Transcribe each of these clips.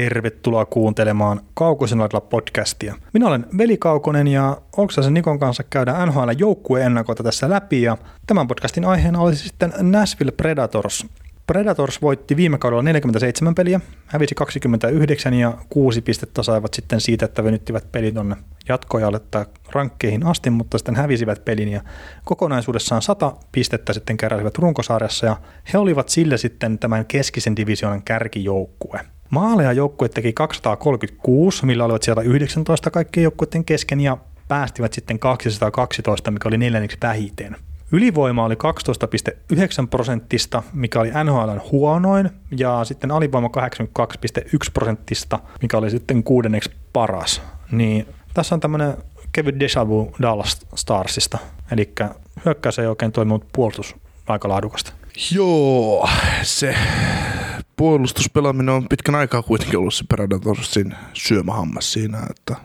tervetuloa kuuntelemaan Kaukosen podcastia. Minä olen Veli Kaukonen ja Oksasen Nikon kanssa käydään NHL joukkueennakoita tässä läpi ja tämän podcastin aiheena olisi sitten Nashville Predators. Predators voitti viime kaudella 47 peliä, hävisi 29 ja 6 pistettä saivat sitten siitä, että venyttivät peli tonne jatkojalle tai rankkeihin asti, mutta sitten hävisivät pelin ja kokonaisuudessaan 100 pistettä sitten keräsivät runkosarjassa ja he olivat sille sitten tämän keskisen divisioonan kärkijoukkue. Maaleja joukkue teki 236, millä olivat sieltä 19 kaikkien joukkueiden kesken ja päästivät sitten 212, mikä oli neljänneksi vähiten. Ylivoima oli 12,9 prosenttista, mikä oli NHLn huonoin, ja sitten alivoima 82,1 prosenttista, mikä oli sitten kuudenneksi paras. Niin tässä on tämmöinen kevyt déjà vu Dallas Starsista, eli hyökkäys ei oikein toiminut puolustus aika laadukasta. Joo, se puolustuspelaaminen on pitkän aikaa kuitenkin ollut se Predatorsin syömähammas siinä, että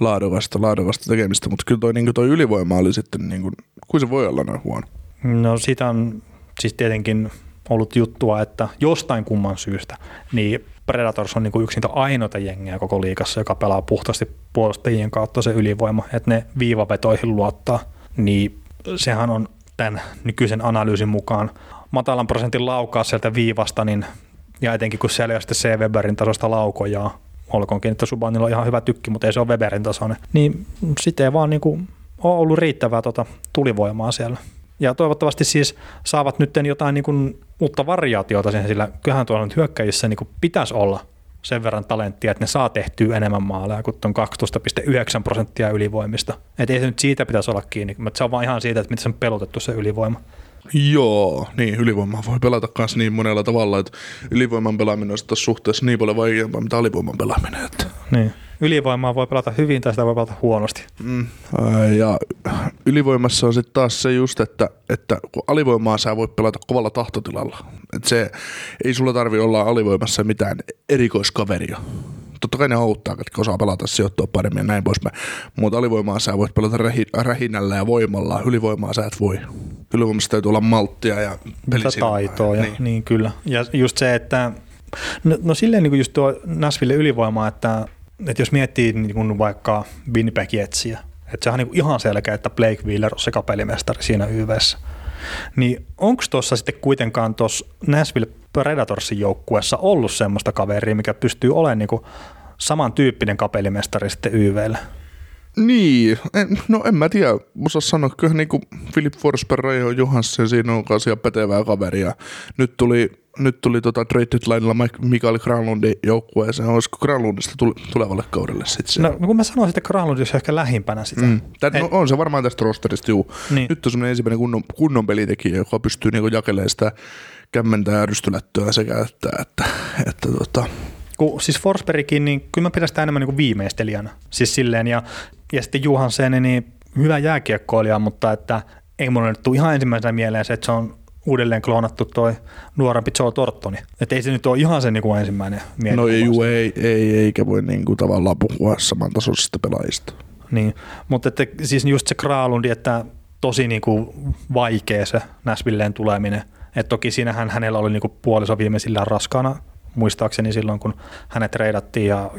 laadukasta, laadukasta tekemistä, mutta kyllä toi, niin toi ylivoima oli sitten, niin kuin, kuin se voi olla noin huono. No siitä on siis tietenkin ollut juttua, että jostain kumman syystä, niin Predators on niin yksi niitä ainoita jengejä koko liikassa, joka pelaa puhtaasti puolustajien kautta se ylivoima, että ne viivavetoihin luottaa, niin sehän on tämän nykyisen analyysin mukaan matalan prosentin laukaa sieltä viivasta, niin ja etenkin kun siellä ei sitten C. Weberin tasosta laukojaa, olkoonkin, että Subanilla on ihan hyvä tykki, mutta ei se ole Weberin tasoinen, niin sitten ei vaan niin kuin ole ollut riittävää tota tulivoimaa siellä. Ja toivottavasti siis saavat nyt jotain niin kuin uutta variaatiota siihen, sillä kyllähän tuolla nyt hyökkäjissä niin kuin pitäisi olla sen verran talenttia, että ne saa tehtyä enemmän maaleja kuin tuon 12,9 prosenttia ylivoimista. Että ei se nyt siitä pitäisi olla kiinni, mutta se on vaan ihan siitä, että miten se on pelotettu se ylivoima. Joo, niin ylivoimaa voi pelata myös niin monella tavalla, että ylivoiman pelaaminen on suhteessa niin paljon vaikeampaa, mitä alivoiman pelaaminen. Että. Niin. Ylivoimaa voi pelata hyvin tai sitä voi pelata huonosti. Mm. Ja ylivoimassa on sitten taas se just, että, että kun alivoimaa sä voit pelata kovalla tahtotilalla. että se, ei sulla tarvi olla alivoimassa mitään erikoiskaveria totta kai ne auttaa, että osaa pelata, sijoittua paremmin ja näin poispäin. Mutta alivoimaa sä voit pelata rähinällä ja voimalla, ylivoimaa sä et voi. Ylivoimassa täytyy olla malttia ja taitoa. Ja, niin. niin. kyllä. Ja just se, että no, no silleen niin kuin just tuo Nashville ylivoima, että, että jos miettii niin kuin vaikka Winnipeg Jetsiä, että sehän on niin ihan selkeä, että Blake Wheeler on se kapelimestari siinä YVssä. Niin onko tuossa sitten kuitenkaan tuossa Nashville Predatorsin joukkueessa ollut semmoista kaveria, mikä pystyy olemaan niin samantyyppinen kapelimestari sitten YVlle? Niin, en, no en mä tiedä, osaa sanoa, kyllä niin kuin Philip Forsberg, Reijo Johansson, siinä on kanssa pätevää kaveria. Nyt tuli, nyt tuli tota trade deadlinella Mikael Granlundin joukkueeseen, olisiko Granlundista tulevalle kaudelle sitten No, no kun mä sanoisin, että Granlund olisi ehkä lähimpänä sitä. Mm. Tän, no, on se varmaan tästä rosterista, juu. Niin. Nyt on semmoinen ensimmäinen kunnon, kunnon pelitekijä, joka pystyy niin jakelemaan sitä kämmentä ja rystylättöä sekä että, että, että tota, kun, siis Forsbergkin, niin kyllä mä pidän sitä enemmän niin kuin viimeistelijänä. Siis silleen, ja, ja sitten Juhansen, niin hyvä jääkiekkoilija, mutta että ei mulle nyt tule ihan ensimmäisenä mieleen se, että se on uudelleen kloonattu toi nuorempi Joe Tortoni. Että ei se nyt ole ihan se niin ensimmäinen mielikuva. No ei, juu, ei, ei, eikä voi niin kuin tavallaan puhua samantasoisista pelaajista. Niin, mutta että siis just se Kraalundi, että tosi niin kuin vaikea se Näsvilleen tuleminen. Et toki siinähän hänellä oli niin kuin puoliso viimeisillään raskaana muistaakseni silloin, kun hänet reidattiin ja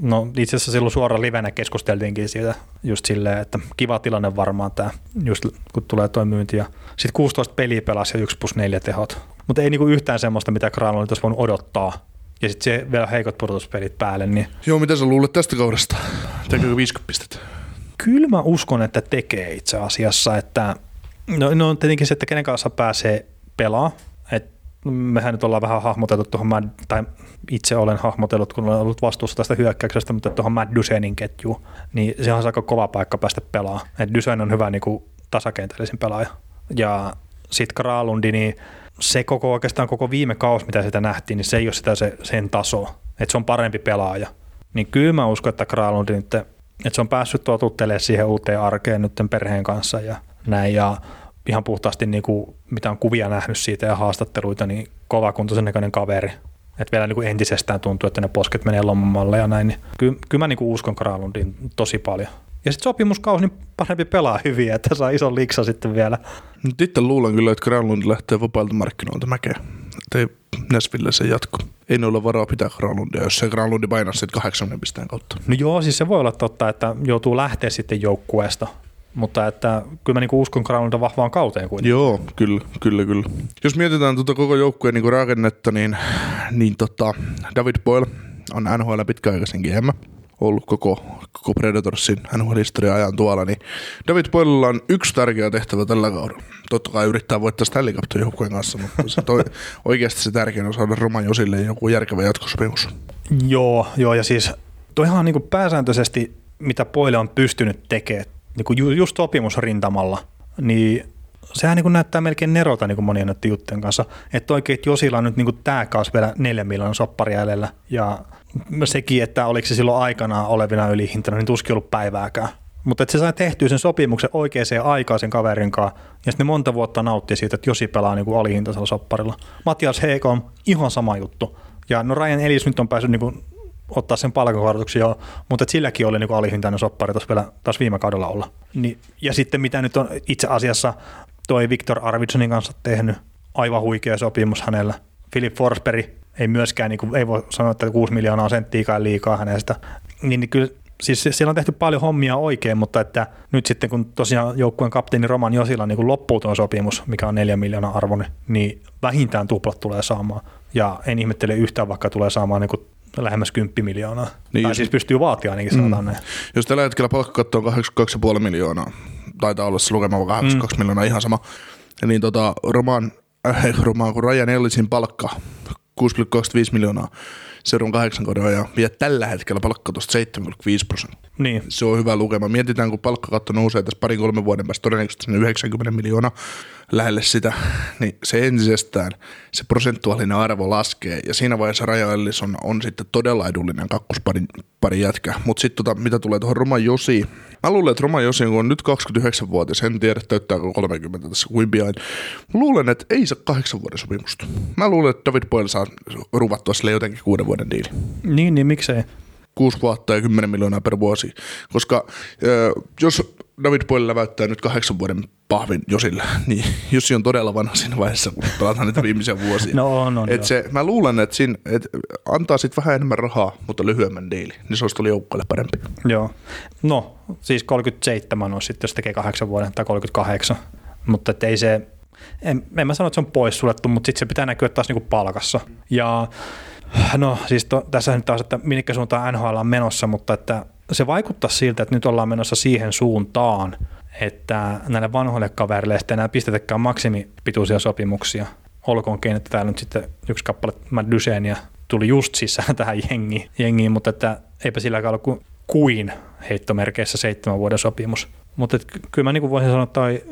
no itse asiassa silloin suora livenä keskusteltiinkin siitä just silleen, että kiva tilanne varmaan tämä, just kun tulee tuo myynti ja sitten 16 peliä pelasi ja 1 plus 4 tehot, mutta ei niinku yhtään semmoista, mitä Kran oli voinut odottaa ja sitten se vielä heikot pudotuspelit päälle. Niin... Joo, mitä sä luulet tästä kaudesta? Tekeekö 50 pistettä? Kyllä mä uskon, että tekee itse asiassa, että no, no tietenkin se, että kenen kanssa pääsee pelaa, mehän nyt ollaan vähän hahmoteltu tuohon, Mad, tai itse olen hahmotellut, kun olen ollut vastuussa tästä hyökkäyksestä, mutta tuohon Matt Dusenin ketjuun, niin se on aika kova paikka päästä pelaamaan. Et Dusen on hyvä niin kuin tasakentällisen pelaaja. Ja sitten Kralundi, niin se koko oikeastaan koko viime kaus, mitä sitä nähtiin, niin se ei ole sitä se, sen taso, että se on parempi pelaaja. Niin kyllä mä uskon, että Kralundi nyt, että se on päässyt tuotuttelemaan siihen uuteen arkeen nyt perheen kanssa ja näin. Ja ihan puhtaasti niin kuin, mitä on kuvia nähnyt siitä ja haastatteluita, niin kovakuntoisen näköinen kaveri. Että vielä niin kuin entisestään tuntuu, että ne posket menee lommamalle ja näin. Niin kyllä, kyllä mä niin kuin uskon Kralundin tosi paljon. Ja sitten sopimuskausi, niin parempi pelaa hyvin, että saa ison liksa sitten vielä. Nyt itse luulen kyllä, että Granlund lähtee vapailta markkinoilta mäkeä. Että ei Näsville se jatko. Ei ne ole varaa pitää Granlundia, jos se Granlundi painaa sitten 80 pisteen kautta. No joo, siis se voi olla totta, että joutuu lähteä sitten joukkueesta. Mutta että kyllä mä niinku uskon Granlundin vahvaan kauteen kuitenkin. Joo, kyllä, kyllä, kyllä. Jos mietitään tuota koko joukkueen niin rakennetta, niin, niin tota, David Boyle on NHL pitkäaikaisen GM ollut koko, koko Predatorsin NHL-historian ajan tuolla, niin David Boylella on yksi tärkeä tehtävä tällä kaudella. Totta kai yrittää voittaa Stanley Cup joukkueen kanssa, mutta se toi, oikeasti se tärkein on saada Roman Josille joku järkevä jatkosopimus. Joo, joo ja siis toihan on niin pääsääntöisesti, mitä Poile on pystynyt tekemään, niin kuin just sopimusrintamalla, niin sehän niin näyttää melkein nerolta niin kuin monien näiden juttujen kanssa. Että oikein, Josilla on nyt niin tämä kaus vielä neljä miljoonan soppari jäljellä ja sekin, että oliko se silloin aikanaan olevina ylihintana, niin tuskin ollut päivääkään. Mutta että se sai tehtyä sen sopimuksen oikeaan aikaan sen kaverin kanssa, ja sitten monta vuotta nautti siitä, että Josi pelaa niin kuin alihintaisella sopparilla. Matias on ihan sama juttu. Ja no Ryan Ellis nyt on päässyt niin kuin ottaa sen palkankorotuksen jo, mutta silläkin oli niin alihintainen soppari tuossa vielä taas viime kaudella olla. Niin, ja sitten mitä nyt on itse asiassa toi Victor Arvidsonin kanssa tehnyt, aivan huikea sopimus hänellä. Philip Forsberg ei myöskään, niin kuin, ei voi sanoa, että 6 miljoonaa senttiäkään liikaa hänestä. Niin, niin kyllä siis siellä on tehty paljon hommia oikein, mutta että nyt sitten kun tosiaan joukkueen kapteeni Roman Josilla niin kuin loppuu tuo sopimus, mikä on 4 miljoonaa arvoinen, niin vähintään tuplat tulee saamaan. Ja en ihmettele yhtään, vaikka tulee saamaan niin lähemmäs 10 miljoonaa. Niin tai jos, siis pystyy vaatia ainakin mm. sanotaan näin. Jos tällä hetkellä palkkakatto on 82,5 miljoonaa, taitaa olla se lukema 82 mm. miljoonaa, ihan sama, niin tota, Roman, äh, Roman kun Ryan Ellisin palkka 6,25 miljoonaa seuraavan kahdeksan kauden ajan. Ja tällä hetkellä palkka tuosta 7,5 prosenttia. Niin. Se on hyvä lukema. Mietitään, kun palkkakatto nousee tässä parin kolmen vuoden päästä todennäköisesti 90 miljoonaa lähelle sitä, niin se entisestään, se prosentuaalinen arvo laskee. Ja siinä vaiheessa Raja Ellis on, on sitten todella edullinen kakkospari pari jätkä. Mutta sitten tota, mitä tulee tuohon Roman Josi, Mä luulen, että Roma Josi on nyt 29-vuotias, en tiedä täyttääkö 30 tässä kuin pian. Mä luulen, että ei saa kahdeksan vuoden sopimusta. Mä luulen, että David Boyle saa ruvattua sille jotenkin kuuden vuoden diili. Niin, niin miksei? Kuusi vuotta ja 10 miljoonaa per vuosi. Koska jos David Boyle läväyttää nyt kahdeksan vuoden pahvin Josille, niin Jussi on todella vanha siinä vaiheessa, kun pelataan niitä viimeisiä vuosia. No on, on et se, mä luulen, että siinä, et antaa sitten vähän enemmän rahaa, mutta lyhyemmän diili, niin se olisi tuolla joukkueelle parempi. Joo. No, siis 37 on sitten, jos tekee kahdeksan vuoden tai 38, mutta et ei se, en, en mä sano, että se on poissuljettu, mutta sitten se pitää näkyä taas niinku palkassa. Ja no siis to, tässä nyt taas, että minkä suuntaan NHL on menossa, mutta että se vaikuttaa siltä, että nyt ollaan menossa siihen suuntaan, että näille vanhoille kavereille ei enää pistetäkään maksimipituisia sopimuksia. Olkoonkin, että täällä nyt sitten yksi kappale Matt Duchenia tuli just sisään tähän jengiin, jengiin mutta että eipä sillä ole kuin, kuin heittomerkeissä seitsemän vuoden sopimus. Mutta kyllä mä niin voisin sanoa, että toi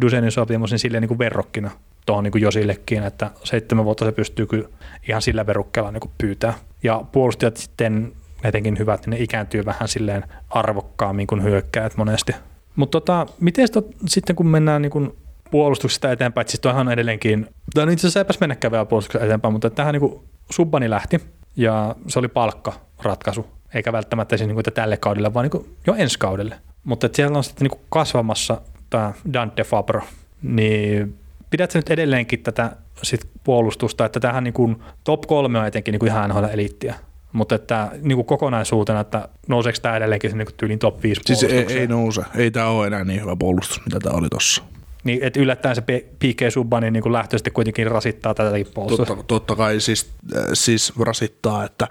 Dusenin sopimus niin silleen niin verrokkina tuohon niin Josillekin, että seitsemän vuotta se pystyy kyllä ihan sillä verukkeella niin pyytää. Ja puolustajat sitten etenkin hyvät, niin ne ikääntyy vähän silleen arvokkaammin kuin hyökkäät monesti. Mutta tota, miten sitten kun mennään niin puolustuksesta eteenpäin, että siis toihan edelleenkin, tai no itse asiassa eipäs mennäkään vielä puolustuksesta eteenpäin, mutta tähän niin Subbani lähti ja se oli palkkaratkaisu, eikä välttämättä siis niin kuin, tälle kaudelle, vaan niin jo ensi kaudelle. Mutta siellä on sitten niin kasvamassa tämä Dante Fabro, niin pidätkö nyt edelleenkin tätä sit puolustusta, että tähän niin kuin top kolme on etenkin niin kuin ihan NHL eliittiä? Mutta että niin kuin kokonaisuutena, että nouseeko tämä edelleenkin niin tyylin top 5 Siis ei, ei, nouse. Ei tämä ole enää niin hyvä puolustus, mitä tämä oli tuossa. Niin, että yllättäen se PK Subbanin niin lähtöisesti kuitenkin rasittaa tätäkin puolustusta. Totta, totta kai siis, äh, siis rasittaa, että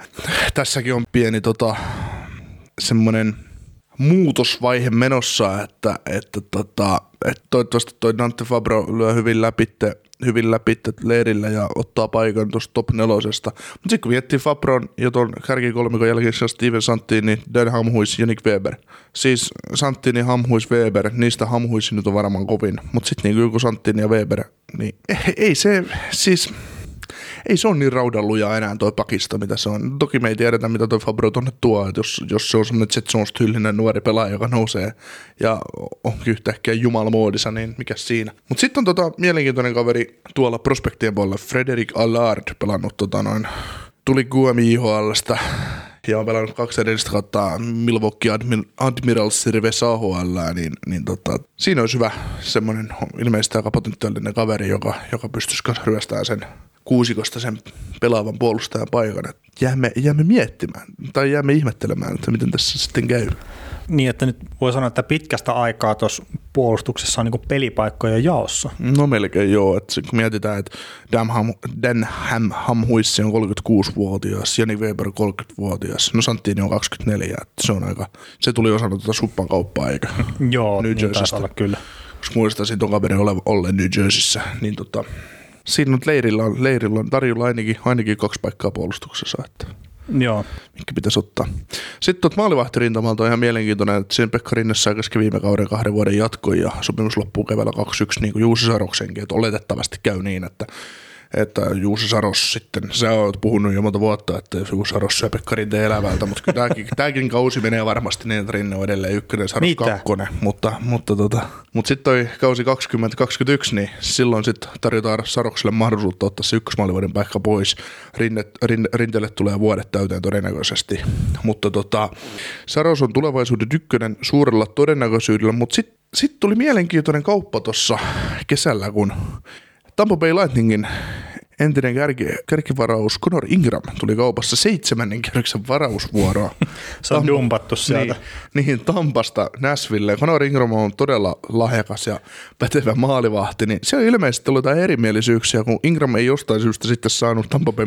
tässäkin on pieni tota, semmoinen muutosvaihe menossa, että, että, tota, että toivottavasti toi Dante Fabro lyö hyvin läpitte hyvin läpi leirillä ja ottaa paikan tuosta top nelosesta. Mutta sitten kun miettii Fabron ja tuon kärkikolmikon jälkeen Steven Santini, Dan Hamhuis ja Nick Weber. Siis Santini, Hamhuis, Weber, niistä Hamhuis nyt on varmaan kovin. Mutta sitten niin kun Santini ja Weber, niin ei, ei se, siis ei se ole niin raudalluja enää toi pakista, mitä se on. Toki me ei tiedetä, mitä toi Fabro tonne tuo, että jos, jos se on semmoinen Jetsons tyylinen nuori pelaaja, joka nousee ja on yhtäkkiä jumalmoodissa, niin mikä siinä. Mutta sitten on tota mielenkiintoinen kaveri tuolla prospektien puolella, Frederick Allard pelannut tota noin, tuli QMI IHLstä ja on pelannut kaksi edellistä kautta Milwaukee Admi- Admirals AHL, niin, niin tota, siinä olisi hyvä semmoinen ilmeisesti aika potentiaalinen kaveri, joka, joka pystyisi ryöstämään sen kuusikosta sen pelaavan puolustajan paikan. Jäämme, jäämme miettimään tai jäämme ihmettelemään, että miten tässä sitten käy. Niin, että nyt voi sanoa, että pitkästä aikaa tuossa puolustuksessa on niin pelipaikkojen jaossa. No melkein joo, että kun mietitään, että Denham, Denham Hamhuissi on 36-vuotias, Jani Weber 30-vuotias, no Santini on 24, että se on aika, se tuli osana tuota suppan kauppaa, eikä Joo, New niin taisi Jerseystä. olla kyllä. Koska muistaisin tuon kaverin ole, olleen New Jerseyssä, niin tota, siinä nyt leirillä on, leirillä on tarjolla ainakin, ainakin kaksi paikkaa puolustuksessa, että Joo, minkä pitäisi ottaa. Sitten tuot maalivahtirintamalta on ihan mielenkiintoinen, että siinä Pekka Rinne sai viime kauden kahden vuoden jatkoi ja sopimus loppuu keväällä 21 niin kuin Juuso Saroksenkin, että oletettavasti käy niin, että että Juuso Saros sitten, sä oot puhunut jo monta vuotta, että Juuso Saros syö Pekka Rinteen elävältä, mutta kyllä tämäkin, tämäkin kausi menee varmasti niin, että Rinne on edelleen ykkönen, Saros Mitä? kakkonen, mutta, mutta, tota, mutta sitten toi kausi 2021, niin silloin sitten tarjotaan Sarokselle mahdollisuutta ottaa se ykkösmaalivuoden paikka pois. Rinne, rinne, rinteelle tulee vuodet täyteen todennäköisesti, mutta tota, Saros on tulevaisuuden ykkönen suurella todennäköisyydellä, mutta sitten sit tuli mielenkiintoinen kauppa tuossa kesällä, kun Tampa Bay Lightningin entinen kärki, kärkivaraus Conor Ingram tuli kaupassa seitsemännen kierroksen varausvuoroa. se on Tampa- dumpattu sieltä. Niin, niin Tampasta Nashville. Conor Ingram on todella lahjakas ja pätevä maalivahti, niin se on ilmeisesti ollut jotain erimielisyyksiä, kun Ingram ei jostain syystä sitten saanut Tampa, Bay,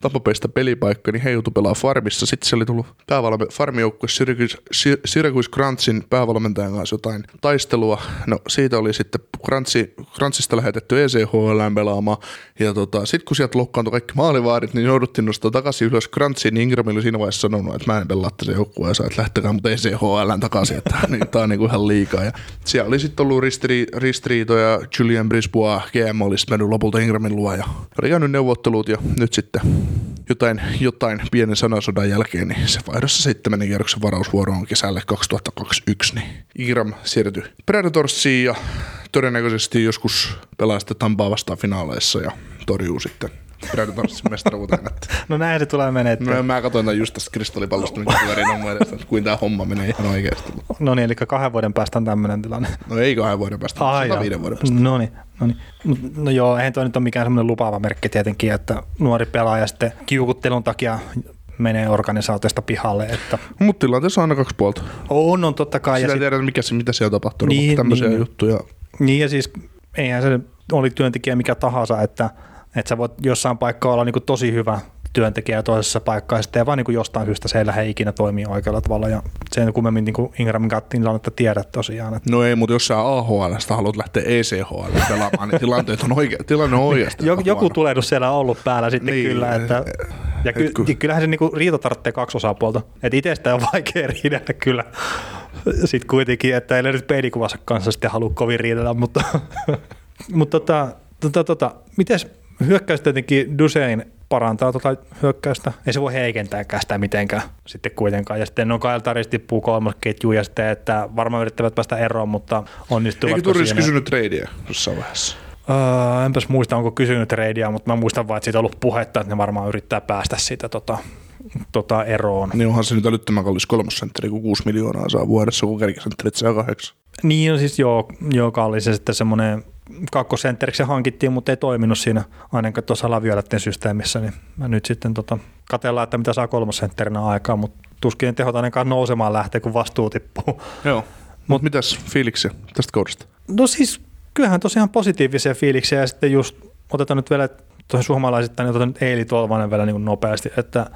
Tampa Baysta pelipaikkaa, niin he joutui pelaa farmissa. Sitten se oli tullut päävalme, farmijoukkue Syracuse, Sy- Syracuse Grantsin päävalmentajan kanssa jotain taistelua. No siitä oli sitten Grantsi, Grantsista lähetetty ECHL pelaamaan. Ja tota, sitten kun sieltä loukkaantui kaikki maalivaadit, niin jouduttiin nostaa takaisin ylös Grantsiin, niin Ingram oli siinä vaiheessa sanonut, että mä en pelaa tässä joukkueessa, että lähtekää mut ECHL takaisin, että niin, tää on niinku ihan liikaa. Ja siellä oli sitten ollut ristiri, ristiriitoja, Julian Brisbois, GM oli sitten mennyt lopulta Ingramin luo ja oli käynyt neuvottelut ja nyt sitten jotain, jotain pienen sanasodan jälkeen, niin se vaihdossa seitsemännen kierroksen varausvuoroon kesälle 2021, niin Ingram siirtyi Predatorsiin ja todennäköisesti joskus pelaa sitten Tampaa vastaan finaaleissa ja torjuu sitten Predatorsin mestaruuteen. Että. No näin se tulee menee. No, mä katsoin tämän just tästä kristallipallosta, mikä kaverin on mun edessä, että kuin tämä homma menee ihan oikeasti. No niin, eli kahden vuoden päästä on tämmöinen tilanne. No ei kahden vuoden päästä, Ai, jaa. viiden vuoden päästä. No niin, no niin. No joo, eihän toi nyt ole mikään semmoinen lupaava merkki tietenkin, että nuori pelaaja sitten kiukuttelun takia menee organisaatiosta pihalle. Että Mutta tilanteessa on aina kaksi puolta. on, on totta kai. Sitä Ja sit, tiedä, mikä se, mitä siellä on tapahtunut, Niin, mutta tämmöisiä niin, juttuja. niin ja siis eihän se oli työntekijä mikä tahansa, että, että sä voit jossain paikkaa olla niin tosi hyvä työntekijä toisessa paikkaa, ja sitten ei vaan niin jostain syystä se ei lähde ikinä toimii oikealla tavalla. Ja sen kummemmin niin Ingramin kattiin tilannetta tiedät tosiaan. Että No ei, mutta jos sä AHLstä haluat lähteä ECHL pelaamaan, niin tilanteet on oikea, tilanne on oikeasti. joku, joku tulehdus siellä on ollut päällä sitten Niin, niin, kyllä. Että, ja ky, et kun- kyllähän se niinku riita tarvitsee kaksi osapuolta. Että itsestä on vaikea riidellä kyllä. Sitten kuitenkin, että ei nyt peilikuvansa kanssa sitten halua kovin riidellä, mutta, mutta tota, tota, tota, mites hyökkäys tietenkin Dusein parantaa tota hyökkäystä. Ei se voi heikentääkään sitä mitenkään sitten kuitenkaan. Ja sitten no Kyle Taris tippuu kolmosketjuun ja sitten, että varmaan yrittävät päästä eroon, mutta Eikö onnistuvatko Turris siinä? kysynyt tradea jossain vaiheessa? Öö, enpäs muista, onko kysynyt reidiä, mutta mä muistan vaan, että siitä on ollut puhetta, että ne varmaan yrittää päästä siitä tota, tota eroon. Niin onhan se nyt älyttömän kallis kolmosentteri, kun 6 miljoonaa saa vuodessa, kun kärkisentterit saa kahdeksan. Niin on siis joo, joo kallis ja sitten semmoinen kakkosentteriksi se hankittiin, mutta ei toiminut siinä ainakaan tuossa Lavioletten systeemissä, niin mä nyt sitten tota, katellaan, että mitä saa kolmosentterinä aikaa, mutta tuskin tehot ainakaan nousemaan lähtee, kun vastuu tippuu. Joo. Mutta mitäs fiiliksiä tästä kaudesta? No siis kyllähän tosiaan positiivisia fiiliksiä ja sitten just otetaan nyt vielä tuohon suomalaisittain, niin otetaan nyt Eili Tolvanen vielä niin nopeasti, että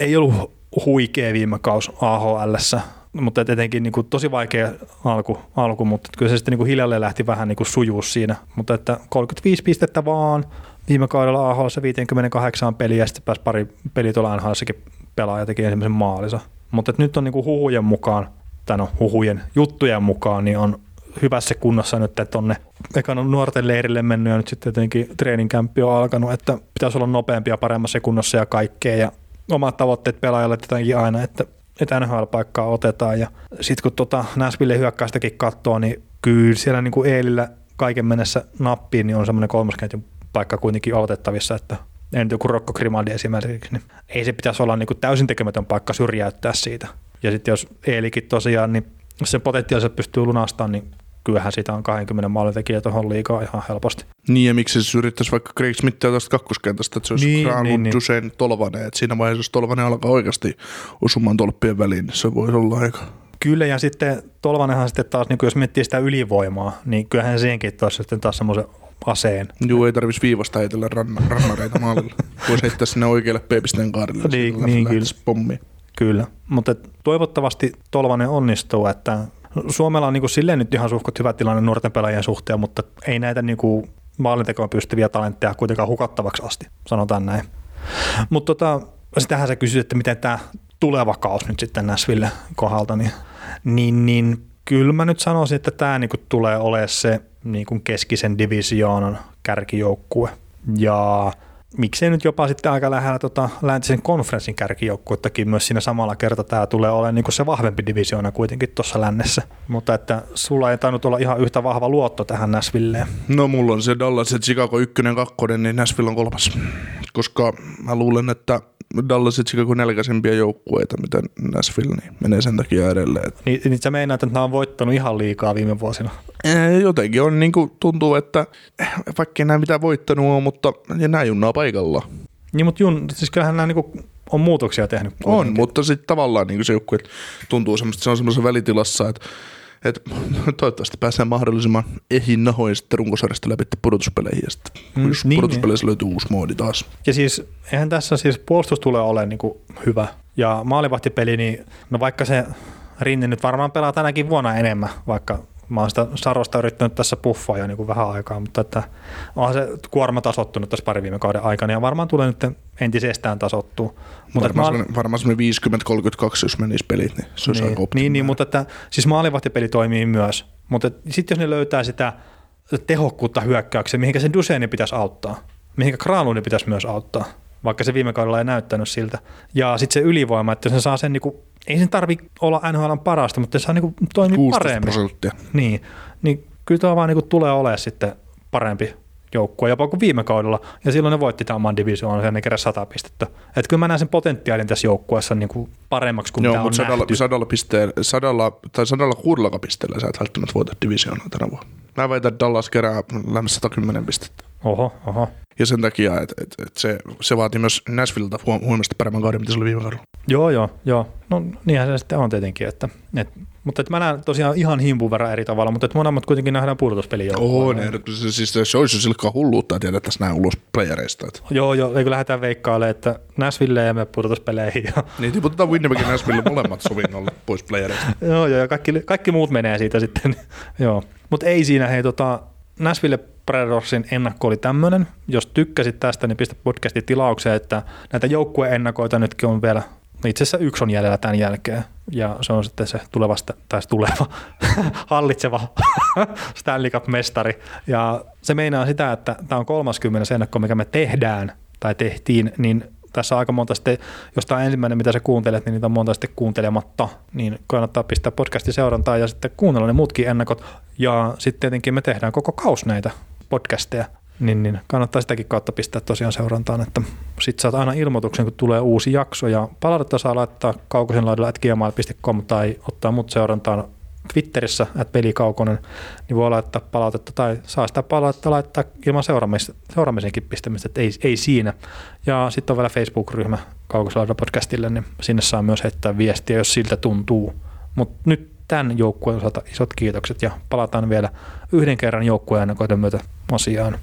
ei ollut huikea viime kaus AHLssä, mutta et etenkin niin kuin tosi vaikea alku, alku mutta kyllä se sitten niin kuin hiljalleen lähti vähän niin kuin siinä, mutta että 35 pistettä vaan viime kaudella AHL 58 peliä ja sitten pääsi pari peliä tuolla NHLssakin pelaa ja teki ensimmäisen maalinsa. Mutta et nyt on niin kuin huhujen mukaan, tai no huhujen juttujen mukaan, niin on hyvässä kunnossa nyt, että tonne ekan on nuorten leirille mennyt ja nyt sitten jotenkin treeninkämppi on alkanut, että pitäisi olla nopeampi ja paremmassa kunnossa ja kaikkea ja omat tavoitteet pelaajalle tietenkin aina, että, että NHL-paikkaa otetaan ja sitten kun tota Nashville hyökkäystäkin katsoo, niin kyllä siellä niin kuin Eelillä kaiken mennessä nappiin, niin on semmoinen kolmosketjun paikka kuitenkin otettavissa, että en joku Rocco Grimaldi esimerkiksi, niin ei se pitäisi olla niin kuin täysin tekemätön paikka syrjäyttää siitä. Ja sitten jos Eelikin tosiaan, niin sen potentiaalisesti pystyy lunastamaan, niin kyllähän siitä on 20 maalin tekijä tuohon liikaa ihan helposti. Niin, ja miksi se yrittäisi vaikka Craig Smithia tuosta kakkoskentästä, että se olisi Niin, Granlund, niin, niin, niin. Dusen, Tolvanen, että siinä vaiheessa, jos Tolvanen alkaa oikeasti osumaan tolppien väliin, niin se voisi olla aika... Kyllä, ja sitten Tolvanenhan sitten taas, niin jos miettii sitä ylivoimaa, niin kyllähän siihenkin tuossa sitten taas semmoisen aseen. Juu, ei tarvitsisi viivasta heitellä ranna, rannareita maalilla. Voisi heittää sinne oikealle P-pisteen kaarille. Niin, niin, lähtisi pommi. Kyllä, mutta toivottavasti Tolvanen onnistuu, että Suomella on niin kuin silleen nyt ihan suhkot hyvä tilanne nuorten pelaajien suhteen, mutta ei näitä niin kuin maalintekoon pystyviä talentteja kuitenkaan hukattavaksi asti, sanotaan näin. Mutta tota, sitähän sä kysyt, että miten tämä tuleva kaus nyt sitten Näsville kohdalta, niin, niin, niin kyllä mä nyt sanoisin, että tämä niinku tulee olemaan se niinku keskisen divisioonan kärkijoukkue. Ja miksei nyt jopa sitten aika lähellä tota läntisen konferenssin kärkijoukkuettakin myös siinä samalla kertaa tämä tulee olemaan niinku se vahvempi divisioona kuitenkin tuossa lännessä. Mutta että sulla ei tainnut olla ihan yhtä vahva luotto tähän Näsvilleen. No mulla on se Dallas ja Chicago ykkönen, kakkonen, niin Nashville on kolmas. Koska mä luulen, että Dallas ja Chicago nälkäisempiä joukkueita, mitä Nashville, niin menee sen takia edelleen. Niin, niin sä meinaat, että nämä on voittanut ihan liikaa viime vuosina. Jotenkin on niin kuin, tuntuu, että vaikka näin mitään voittanut ole, mutta ja näin junnaa paikalla. Niin, mutta Jun, siis kyllähän nämä niinku on muutoksia tehnyt. On, kuitenkin. mutta sitten tavallaan niin se joukkue tuntuu semmoista, se on semmoisessa välitilassa, että että toivottavasti pääsee mahdollisimman ehin nahoin sitten runkosarjasta läpi pudotuspeleihin ja sitten Mm, jos niin, pudotuspeleissä löytyy uusi moodi taas. Ja siis eihän tässä siis puolustus tulee olemaan niinku hyvä. Ja maalivahtipeli, niin no vaikka se Rinne nyt varmaan pelaa tänäkin vuonna enemmän, vaikka mä oon sitä Sarosta yrittänyt tässä puffaa jo niin kuin vähän aikaa, mutta että onhan se kuorma tasottunut tässä pari viime kauden aikana ja varmaan tulee nyt entisestään tasottua. Mutta Varmaan, semmoinen, varmaan semmoinen 50-32, jos menisi pelit, niin se olisi niin, aika niin, niin, mutta että, siis maalivahtipeli toimii myös, mutta sitten jos ne löytää sitä tehokkuutta hyökkäykseen, mihinkä sen Duseni pitäisi auttaa, mihinkä Granlundin pitäisi myös auttaa, vaikka se viime kaudella ei näyttänyt siltä. Ja sitten se ylivoima, että se saa sen, niinku, ei sen tarvi olla NHLn parasta, mutta se saa niinku toimia 16 paremmin. prosenttia. Niin, niin kyllä tuo vaan niinku tulee olemaan sitten parempi joukkue jopa kuin viime kaudella, ja silloin ne voitti tämän oman divisioonan ja ne keräsi 100 pistettä. Et kyllä mä näen sen potentiaalin tässä joukkueessa niinku paremmaksi kuin Joo, mitä on mutta sadalla, nähty. sadalla, pisteellä, sadalla, tai sadalla kuudella pisteellä sä et välttämättä voita divisioonaa tänä vuonna. Mä väitän, että Dallas kerää lähes 110 pistettä. Oho, oho. Ja sen takia, että et, et se, se vaatii myös Nashvilleltä huom- huomista paremman kauden, mitä se oli viime kaudella. Joo, joo, joo. No niinhän se sitten on tietenkin. Että, et, mutta että mä näen tosiaan ihan himpun verran eri tavalla, mutta että molemmat kuitenkin nähdään ne, se, siis se olisi silkkaa hulluutta, että jätettäisiin näin ulos playereista. Että. Joo, joo, eikö lähdetään veikkailemaan, että Nashville ja me pudotuspeleihin. Ja, Niin tiputetaan Winnipeg ja Nashville molemmat sovinnolle pois playereista. joo, joo, ja kaikki, kaikki muut menee siitä sitten. joo. Mutta ei siinä, hei, tota, Nashville Predatorsin ennakko oli tämmöinen. Jos tykkäsit tästä, niin pistä podcastin tilaukseen, että näitä joukkueennakoita nytkin on vielä, itse asiassa yksi on jäljellä tämän jälkeen, ja se on sitten se tulevasta, tai se tuleva, hallitseva Stanley Cup-mestari. Ja se meinaa sitä, että tämä on 30 ennakko, mikä me tehdään, tai tehtiin, niin tässä on aika monta sitten, jos tämä on ensimmäinen, mitä sä kuuntelet, niin niitä on monta sitten kuuntelematta, niin kannattaa pistää podcastin seurantaa ja sitten kuunnella ne muutkin ennakot. Ja sitten tietenkin me tehdään koko kaus näitä podcasteja, niin, niin kannattaa sitäkin kautta pistää tosiaan seurantaan, että sit saat aina ilmoituksen, kun tulee uusi jakso ja palautetta saa laittaa kaukosen laidalla at gmail.com tai ottaa mut seurantaan Twitterissä, että pelikaukonen, niin voi laittaa palautetta tai saa sitä palautetta laittaa ilman seuraamis, seuraamisenkin pistämistä, että ei, ei siinä. Ja sitten on vielä Facebook-ryhmä Kaukoslaudalla podcastille, niin sinne saa myös heittää viestiä, jos siltä tuntuu. Mutta nyt tämän joukkueen osalta isot kiitokset ja palataan vielä yhden kerran joukkueen myötä asiaan.